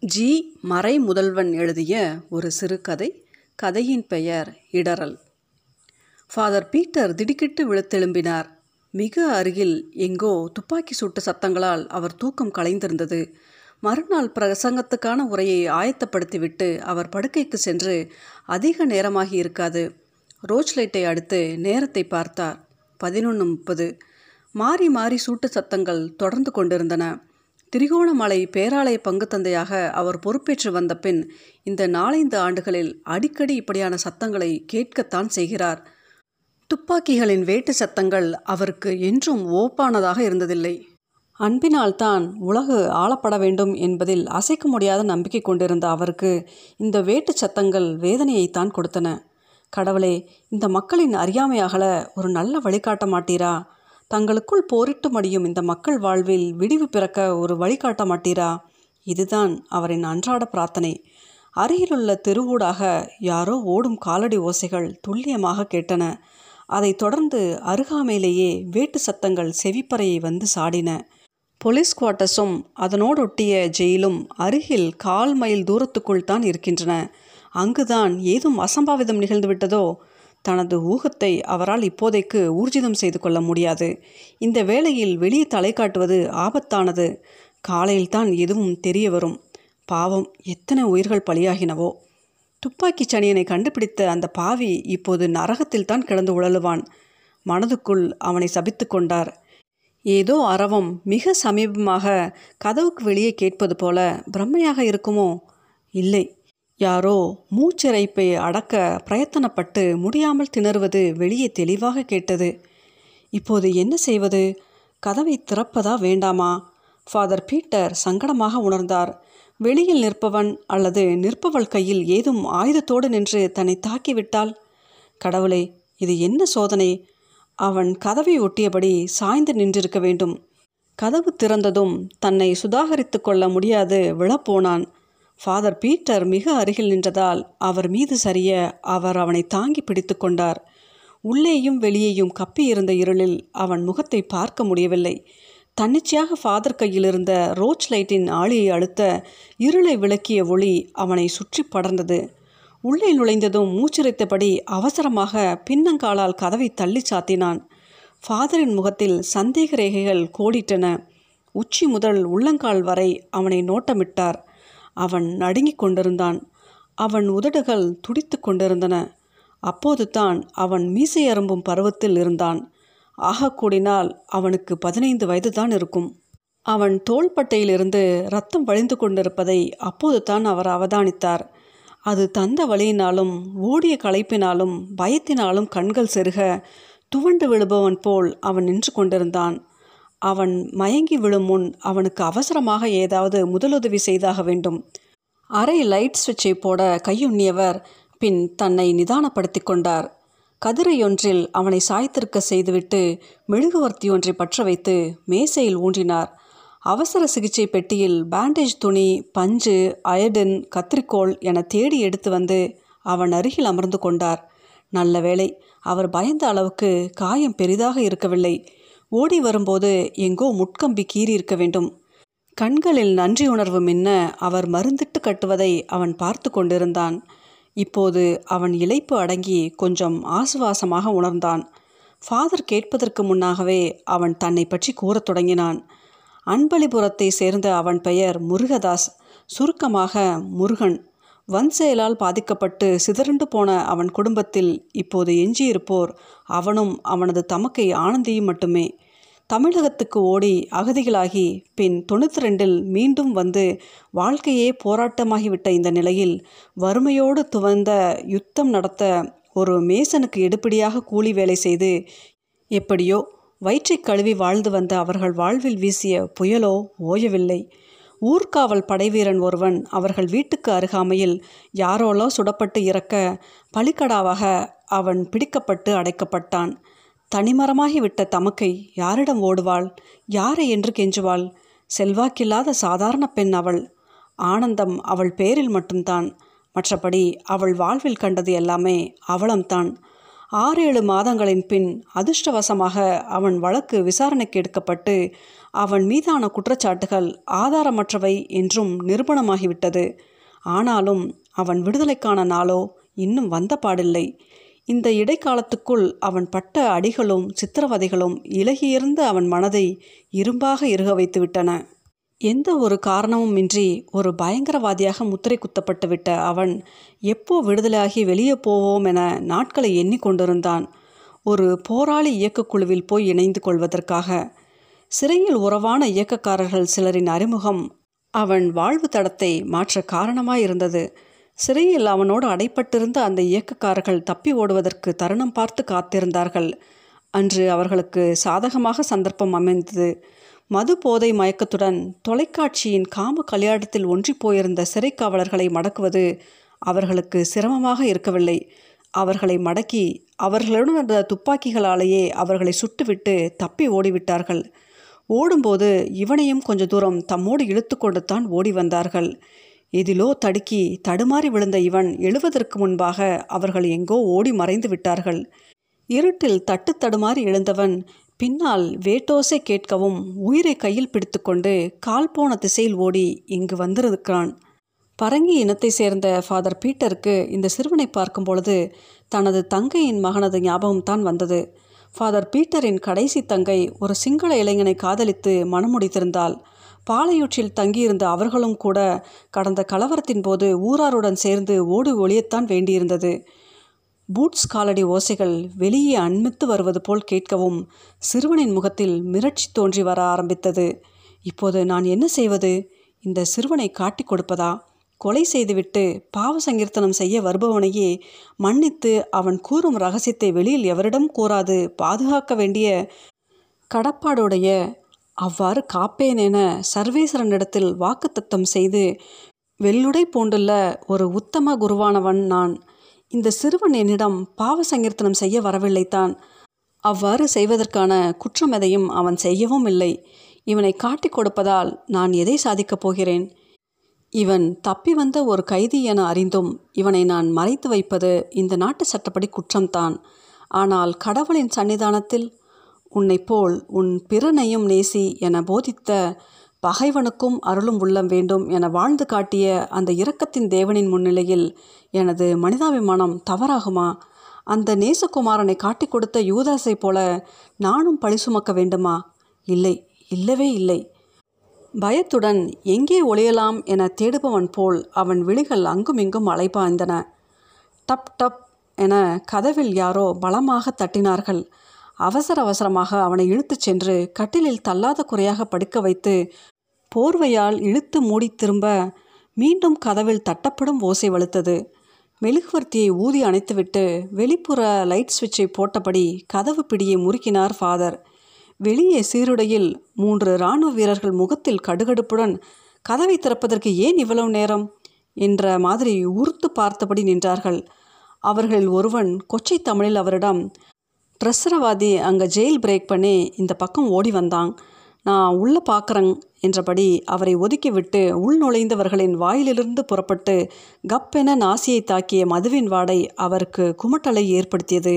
G. மறை முதல்வன் எழுதிய ஒரு சிறுகதை கதையின் பெயர் இடரல் ஃபாதர் பீட்டர் திடுக்கிட்டு விழுத்தெழும்பினார். மிக அருகில் எங்கோ துப்பாக்கி சூட்டு சத்தங்களால் அவர் தூக்கம் கலைந்திருந்தது. மறுநாள் பிரசங்கத்துக்கான உரையை ஆயத்தப்படுத்திவிட்டு அவர் படுக்கைக்கு சென்று அதிக நேரமாகி இருக்காது. ரோச் லைட்டை அடுத்து நேரத்தை பார்த்தார். பதினொன்று முப்பது. மாறி மாறி சூட்டு சத்தங்கள் தொடர்ந்து கொண்டிருந்தன. திரிகோணமலை பேராலய பங்கு தந்தையாக அவர் பொறுப்பேற்று வந்த பின் இந்த நாலைந்து ஆண்டுகளில் அடிக்கடி இப்படியான சத்தங்களை கேட்கத்தான் செய்கிறார். துப்பாக்கிகளின் வேட்டு சத்தங்கள் அவருக்கு என்றும் ஓப்பானதாக இருந்ததில்லை. அன்பினால்தான் உலகு ஆளப்பட வேண்டும் என்பதில் அசைக்க முடியாத நம்பிக்கை கொண்டிருந்த அவருக்கு இந்த வேட்டு சத்தங்கள் வேதனையைத்தான் கொடுத்தன. கடவுளே இந்த மக்களின் அறியாமையாகல ஒரு நல்ல வழிகாட்ட மாட்டீரா? தங்களுக்குள் போரிட்டு மடியும் இந்த மக்கள் வாழ்வில் விடிவு பிறக்க ஒரு வழிகாட்ட மாட்டீரா? இதுதான் அவரின் அன்றாட பிரார்த்தனை. அருகிலுள்ள தெருவூடாக யாரோ ஓடும் காலடி ஓசைகள் துல்லியமாக கேட்டன. அதைத் தொடர்ந்து அருகாமையிலேயே வேட்டு சத்தங்கள் செவிப்பறையை வந்து சாடின. போலீஸ் குவார்ட்டர்ஸும் அதனோடொட்டிய ஜெயிலும் அருகில் கால் மைல் தூரத்துக்குள் தான் இருக்கின்றன. அங்குதான் ஏதும் அசம்பாவிதம் நிகழ்ந்துவிட்டதோ? தனது ஊகத்தை அவரால் இப்போதைக்கு ஊர்ஜிதம் செய்து கொள்ள முடியாது. இந்த வேளையில் வெளியே தலை காட்டுவது ஆபத்தானது. காலையில்தான் எதுவும் தெரிய வரும். பாவம் எத்தனை உயிர்கள் பலியாகினவோ. துப்பாக்கி சனியனை கண்டுபிடித்த அந்த பாவி இப்போது நரகத்தில் தான் கிடந்து உழலுவான். மனதுக்குள் அவனை சபித்து கொண்டார். ஏதோ அரவம் மிக சமீபமாக கதவுக்கு வெளியே கேட்பது போல பிரம்மையாக இருக்குமோ? இல்லை. யாரோ மூச்சிறைப்பை அடக்க பிரயத்தனப்பட்டு முடியாமல் திணறுவது வெளியே தெளிவாக கேட்டது. இப்போது என்ன செய்வது? கதவை திறப்பதா வேண்டாமா? ஃபாதர் பீட்டர் சங்கடமாக உணர்ந்தார். வெளியில் நிற்பவன் அல்லது நிற்பவள் கையில் ஏதும் ஆயுதத்தோடு நின்று தன்னை தாக்கிவிட்டால்? கடவுளே இது என்ன சோதனை? அவன் கதவை ஒட்டியபடி சாய்ந்து நின்றிருக்க வேண்டும். கதவு திறந்ததும் தன்னை சுதாகரித்து கொள்ள முடியாது விழப்போனான். ஃபாதர் பீட்டர் மிக அருகில் நின்றதால் அவர் மீது சரிய அவர் அவனை தாங்கி பிடித்து கொண்டார். உள்ளேயும் வெளியேயும் கப்பியிருந்த இருளில் அவன் முகத்தை பார்க்க முடியவில்லை. தன்னிச்சையாக ஃபாதர் கையில் இருந்த ரோச் லைட்டின் ஆளியை அழுத்த இருளை விளக்கிய ஒளி அவனை சுற்றி படர்ந்தது. உள்ளே நுழைந்ததும் மூச்சிரைத்தபடி அவசரமாக பின்னங்காலால் கதவை தள்ளி சாத்தினான். ஃபாதரின் முகத்தில் சந்தேக ரேகைகள் கோடிட்டன. உச்சி முதல் உள்ளங்கால் வரை அவனை நோட்டமிட்டார். அவன் நடுங்கிக் கொண்டிருந்தான். அவன் உதடுகள் துடித்து கொண்டிருந்தன. அப்போது தான் அவன் மீசை அரும்பும் பருவத்தில் இருந்தான். ஆகக்கூடினால் அவனுக்கு பதினைந்து வயதுதான் இருக்கும். அவன் தோள்பட்டையிலிருந்து ரத்தம் வழிந்து கொண்டிருப்பதை அப்போது தான் அவர் அவதானித்தார். அது தந்த வழியினாலும் ஓடிய களைப்பினாலும் பயத்தினாலும் கண்கள் செருக துவண்டு விழுபவன் போல் அவன் நின்று கொண்டிருந்தான். அவன் மயங்கி விழும் முன் அவனுக்கு அவசரமாக ஏதாவது முதலுதவி செய்தாக வேண்டும். அறை லைட் சுவிட்சை போட கையுண்ணியவர் பின் தன்னை நிதானப்படுத்தி கொண்டார். கதிரையொன்றில் அவனை சாய்த்திருக்க செய்துவிட்டு மெழுகுவர்த்தி ஒன்றை பற்ற வைத்து மேசையில் ஊன்றினார். அவசர சிகிச்சை பெட்டியில் பேண்டேஜ் துணி பஞ்சு அயடின் கத்திரிக்கோள் என தேடி எடுத்து வந்து அவன் அருகில் அமர்ந்து கொண்டார். நல்ல வேளை அவர் பயந்த அளவுக்கு காயம் பெரிதாக இருக்கவில்லை. ஓடி வரும்போது எங்கோ முட்கம்பி கீறி இருக்க வேண்டும். கண்களில் நன்றி உணர்வு மின்ன அவர் மருந்திட்டு கட்டுவதை அவன் பார்த்து கொண்டிருந்தான். இப்போது அவன் இழைப்பு அடங்கி கொஞ்சம் ஆசுவாசமாக உணர்ந்தான். ஃபாதர் கேட்பதற்கு முன்னாகவே அவன் தன்னை பற்றி கூறத் தொடங்கினான். அன்பளிபுரத்தை சேர்ந்த அவன் பெயர் முருகதாஸ். சுருக்கமாக முருகன். வன் செயலால் பாதிக்கப்பட்டு சிதறண்டு போன அவன் குடும்பத்தில் இப்போது எஞ்சியிருப்போர். அவனும் அவனது தமக்கை ஆனந்தியும் மட்டுமே. தமிழகத்துக்கு ஓடி அகதிகளாகி பின் தொண்ணூற்றி ரெண்டில் மீண்டும் வந்து வாழ்க்கையே போராட்டமாகிவிட்ட இந்த நிலையில் வறுமையோடு துவந்த யுத்தம் நடத்த ஒரு மேசனுக்கு எடுப்படியாக கூலி வேலை செய்து எப்படியோ வயிற்றைக் கழுவி வாழ்ந்து வந்த அவர்கள் வாழ்வில் வீசிய புயலோ ஓயவில்லை. ஊர்காவல் படைவீரன் ஒருவன் அவர்கள் வீட்டுக்கு அருகாமையில் யாரோலோ சுடப்பட்டு இறக்க பலிக்கடாவாக அவன் பிடிக்கப்பட்டு அடைக்கப்பட்டான். தனிமரமாகிவிட்ட தமக்கை யாரிடம் ஓடுவாள்? யாரை என்று கெஞ்சுவாள்? செல்வாக்கில்லாத சாதாரண பெண் அவள். ஆனந்தம் அவள் பேரில் மட்டும்தான். மற்றபடி அவள் வாழ்வில் கண்டது எல்லாமே அவளம்தான். ஆறு ஏழு மாதங்களின் பின் அதிர்ஷ்டவசமாக அவன் வழக்கு விசாரணைக்கு எடுக்கப்பட்டு அவன் மீதான குற்றச்சாட்டுகள் ஆதாரமற்றவை என்றும் நிரூபணமாகிவிட்டது. ஆனாலும் அவன் விடுதலைக்கான நாளோ இன்னும் வந்த பாடில்லை. இந்த இடைக்காலத்துக்குள் அவன் பட்ட அடிகளும் சித்திரவதைகளும் இலகியிருந்த அவன் மனதை இரும்பாக இறுக வைத்துவிட்டன. எந்த ஒரு காரணமும் இன்றி ஒரு பயங்கரவாதியாக முத்திரை குத்தப்பட்டுவிட்ட அவன் எப்போ விடுதலையாகி வெளியே போவோம் என நாட்களை எண்ணிக்கொண்டிருந்தான். ஒரு போராளி இயக்கக்குழுவில் போய் இணைந்து கொள்வதற்காக சிறையில் உறவான இயக்கக்காரர்கள் சிலரின் அறிமுகம். அவன் வாழ்வு தடத்தை மாற்ற காரணமாயிருந்தது. சிறையில் அவனோடு அடைப்பட்டிருந்த அந்த இயக்கக்காரர்கள் தப்பி ஓடுவதற்கு தருணம் பார்த்து காத்திருந்தார்கள். அன்று அவர்களுக்கு சாதகமாக சந்தர்ப்பம் அமைந்தது. மது போதை மயக்கத்துடன் தொலைக்காட்சியின் காம கல்யாணத்தில் ஒன்றி போயிருந்த சிறை காவலர்களை மடக்குவது அவர்களுக்கு சிரமமாக இருக்கவில்லை. அவர்களை மடக்கி அவர்களுடன் இருந்த துப்பாக்கிகளாலேயே அவர்களை சுட்டுவிட்டு தப்பி ஓடிவிட்டார்கள். ஓடும்போது இவனையும் கொஞ்ச தூரம் தம்மோடு இழுத்து தான் ஓடி வந்தார்கள். எதிலோ தடுக்கி தடுமாறி விழுந்த இவன் எழுவதற்கு முன்பாக அவர்கள் எங்கோ ஓடி மறைந்து விட்டார்கள். இருட்டில் தட்டு தடுமாறி எழுந்தவன் பின்னால் வேட்டோசை கேட்கவும் உயிரை கையில் பிடித்துக்கொண்டு கால் போன திசையில் ஓடி இங்கு வந்திருக்கிறான். பரங்கி இனத்தை சேர்ந்த ஃபாதர் பீட்டருக்கு இந்த சிறுவனை பார்க்கும் பொழுது தனது தங்கையின் மகனது ஞாபகம்தான் வந்தது. ஃபாதர் பீட்டரின் கடைசி தங்கை ஒரு சிங்கள இளைஞனை காதலித்து மனமுடித்திருந்தாள். பாலையூற்றில் தங்கியிருந்த அவர்களும் கூட கடந்த கலவரத்தின் போது ஊராருடன் சேர்ந்து ஓடு ஒளியத்தான் வேண்டியிருந்தது. பூட்ஸ் காலடி ஓசைகள் வெளியே அண்மித்து வருவது போல் கேட்கவும் சிறுவனின் முகத்தில் மிரட்சி தோன்றி வர ஆரம்பித்தது. இப்போது நான் என்ன செய்வது? இந்த சிறுவனை காட்டிக் கொடுப்பதா? கொலை செய்துவிட்டு பாவ சங்கீர்த்தனம் செய்ய வருபவனையே மன்னித்து அவன் கூறும் ரகசியத்தை வெளியில் எவரிடம் கூறாது பாதுகாக்க வேண்டிய கடப்பாடுடைய அவ்வாறு காப்பேன் என சர்வேஸ்வரனிடத்தில் வாக்குத்தத்தம் செய்து வெள்ளுடை பூண்டுள்ள ஒரு உத்தம குருவானவன் நான். இந்த சிறுவன் என்னிடம் பாவ சங்கீர்த்தனம் செய்ய வரவில்லைத்தான். அவ்வாறு செய்வதற்கான குற்றம் எதையும் அவன் செய்யவும் இல்லை. இவனை காட்டிக் கொடுப்பதால் நான் எதை சாதிக்கப் போகிறேன்? இவன் தப்பி வந்த ஒரு கைதி என அறிந்தும் இவனை நான் மறைத்து வைப்பது இந்த நாட்டு சட்டப்படி குற்றம்தான். ஆனால் கடவுளின் சன்னிதானத்தில் உன்னை போல் உன் பிறனையும் நேசி என போதித்த பகைவனுக்கும் அருளும் உள்ளம் வேண்டும் என வாழ்ந்து காட்டிய அந்த இரக்கத்தின் தேவனின் முன்னிலையில் எனது மனிதாபிமானம் தவறாகுமா? அந்த நேசகுமாரனை காட்டிக் கொடுத்த யூதாசை போல நானும் பழி சுமக்க வேண்டுமா? இல்லை இல்லவே இல்லை. பயத்துடன் எங்கே ஒளியலாம் என தேடுபவன் போல் அவன் விழிகள் அங்குமிங்கும் அலைபாய்ந்தன. டப் டப் என கதவில் யாரோ பலமாக தட்டினார்கள். அவசர அவசரமாக அவனை இழுத்துச் சென்று கட்டிலில் தள்ளாத குறையாக படுக்க வைத்து போர்வையால் இழுத்து மூடி திரும்ப மீண்டும் கதவில் தட்டப்படும் ஓசை வலுத்தது. மெழுகுவர்த்தியை ஊதி அணைத்துவிட்டு வெளிப்புற லைட் சுவிட்சை போட்டபடி கதவு பிடியை முறுக்கினார் ஃபாதர். வெளியே சீருடையில் மூன்று இராணுவ வீரர்கள் முகத்தில் கடுகடுப்புடன் கதவை திறப்பதற்கு ஏன் இவ்வளவு நேரம்? என்ற மாதிரி உறுத்து பார்த்தபடி நின்றார்கள். அவர்களில் ஒருவன் கொச்சை தமிழில் அவரிடம் பிரசரவாதி அங்கே ஜெயில் பிரேக் பண்ணி இந்த பக்கம் ஓடி வந்தான். நான் உள்ளே பார்க்குறேங் என்றபடி அவரை ஒதுக்கிவிட்டு உள் நுழைந்தவர்களின் வாயிலிருந்து புறப்பட்டு கப்பென நாசியை தாக்கிய மதுவின் வாடை அவருக்கு குமட்டலை ஏற்படுத்தியது.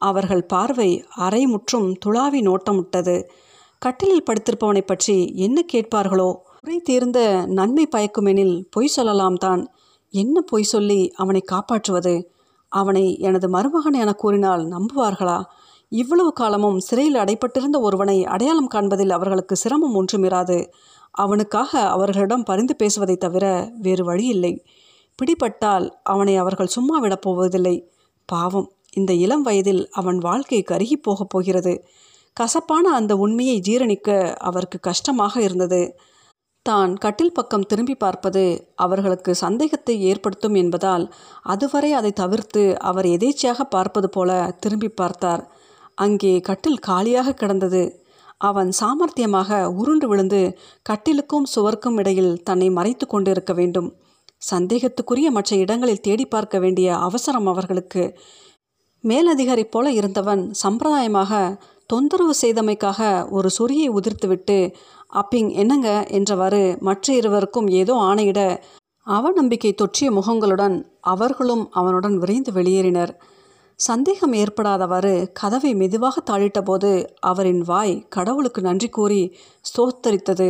அவர்கள் பார்வை அரை முற்றும் துளாவி நோட்டமுட்டது. கட்டிலில் படுத்திருப்பவனை பற்றி என்ன கேட்பார்களோ? குறை தீர்ந்த நன்மை பயக்குமெனில் பொய் சொல்லலாம் தான். என்ன பொய் சொல்லி அவனை காப்பாற்றுவது? அவனை எனது மருமகன் என கூறினால் நம்புவார்களா? இவ்வளவு காலமும் சிறையில் அடைப்பட்டிருந்த ஒருவனை அடையாளம் காண்பதில் அவர்களுக்கு சிரமம் ஒன்றுமிராது. அவனுக்காக அவர்களிடம் பரிந்து பேசுவதை தவிர வேறு வழி இல்லை பிடிபட்டால் அவனை அவர்கள் சும்மா விடப் போவதில்லை. பாவம். இந்த இளம் வயதில் அவன் வாழ்க்கை கருகி போகப் போகிறது. கசப்பான அந்த உண்மையை ஜீரணிக்க அவருக்கு கஷ்டமாக இருந்தது. தான் கட்டில் பக்கம் திரும்பி பார்ப்பது அவர்களுக்கு சந்தேகத்தை ஏற்படுத்தும் என்பதால் அதுவரை அதை தவிர்த்து அவர் எதேச்சியாக பார்ப்பது போல திரும்பி பார்த்தார். அங்கே கட்டில் காலியாக கிடந்தது. அவன் சாமர்த்தியமாக உருண்டு விழுந்து கட்டிலுக்கும் சுவருக்கும் இடையில் தன்னை மறைத்து கொண்டிருக்க வேண்டும். சந்தேகத்துக்குரிய மற்ற இடங்களில் தேடி பார்க்க வேண்டிய அவசரம் அவர்களுக்கு. மேலதிகாரி போல இருந்தவன் சம்பிரதாயமாக தொந்தரவு செய்தமைக்காக ஒரு சொரியை உதிர்த்துவிட்டு அப்பிங் என்னங்க? என்றவாறு மற்ற இருவருக்கும் ஏதோ ஆணையிட அவநம்பிக்கை தொற்றிய முகங்களுடன் அவர்களும் அவனுடன் விரைந்து வெளியேறினர். சந்தேகம் ஏற்படாதவாறு கதவை மெதுவாக தாழிட்டபோது அவரின் வாய் கடவுளுக்கு நன்றி கூறி ஸ்தோத்தரித்தது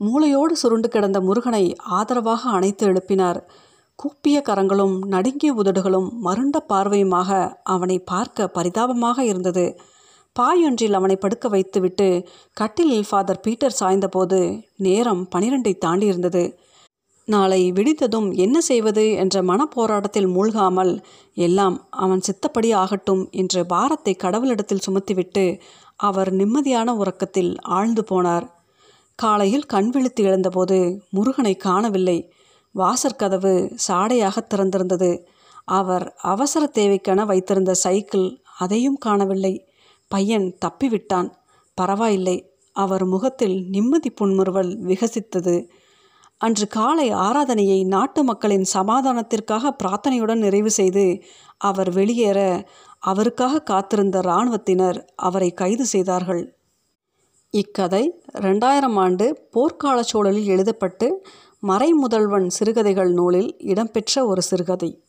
மூளையோடு சுருண்டு கிடந்த முருகனை ஆதரவாக அணைத்து எழுப்பினார். கூப்பிய கரங்களும் நடுங்கிய உதடுகளும் மருண்ட பார்வையுமாக அவனை பார்க்க பரிதாபமாக இருந்தது. பாயொன்றில் அவனை படுக்க வைத்துவிட்டு கட்டிலில் ஃபாதர் பீட்டர் சாய்ந்தபோது நேரம் பனிரெண்டை தாண்டி இருந்தது நாளை விடித்ததும் என்ன செய்வது என்ற மனப்போராட்டத்தில் மூழ்காமல் எல்லாம் அவன் சித்தப்படி ஆகட்டும் என்று பாரத்தை கடவுளிடத்தில் சுமத்திவிட்டு அவர் நிம்மதியான உறக்கத்தில் ஆழ்ந்து போனார். காலையில் கண் விழித்து எழுந்தபோது முருகனை காணவில்லை. வாசற்கதவு சாடையாக திறந்திருந்தது. அவர் அவசர தேவைக்கென வைத்திருந்த சைக்கிள் அதையும் காணவில்லை. பையன் தப்பிவிட்டான். பரவாயில்லை. அவர் முகத்தில் நிம்மதி புன்முறுவல் விகசித்தது. அன்று காலை ஆராதனையை நாட்டு மக்களின் சமாதானத்திற்காக பிரார்த்தனையுடன் நிறைவு செய்து அவர் வெளியேற அவருக்காக காத்திருந்த இராணுவத்தினர் அவரை கைது செய்தார்கள். இக்கதை ரெண்டாயிரம் ஆண்டு போர்க்கால சூழலில் எழுதப்பட்டு மறைமுதல்வன் சிறுகதைகள் நூலில் இடம்பெற்ற ஒரு சிறுகதை.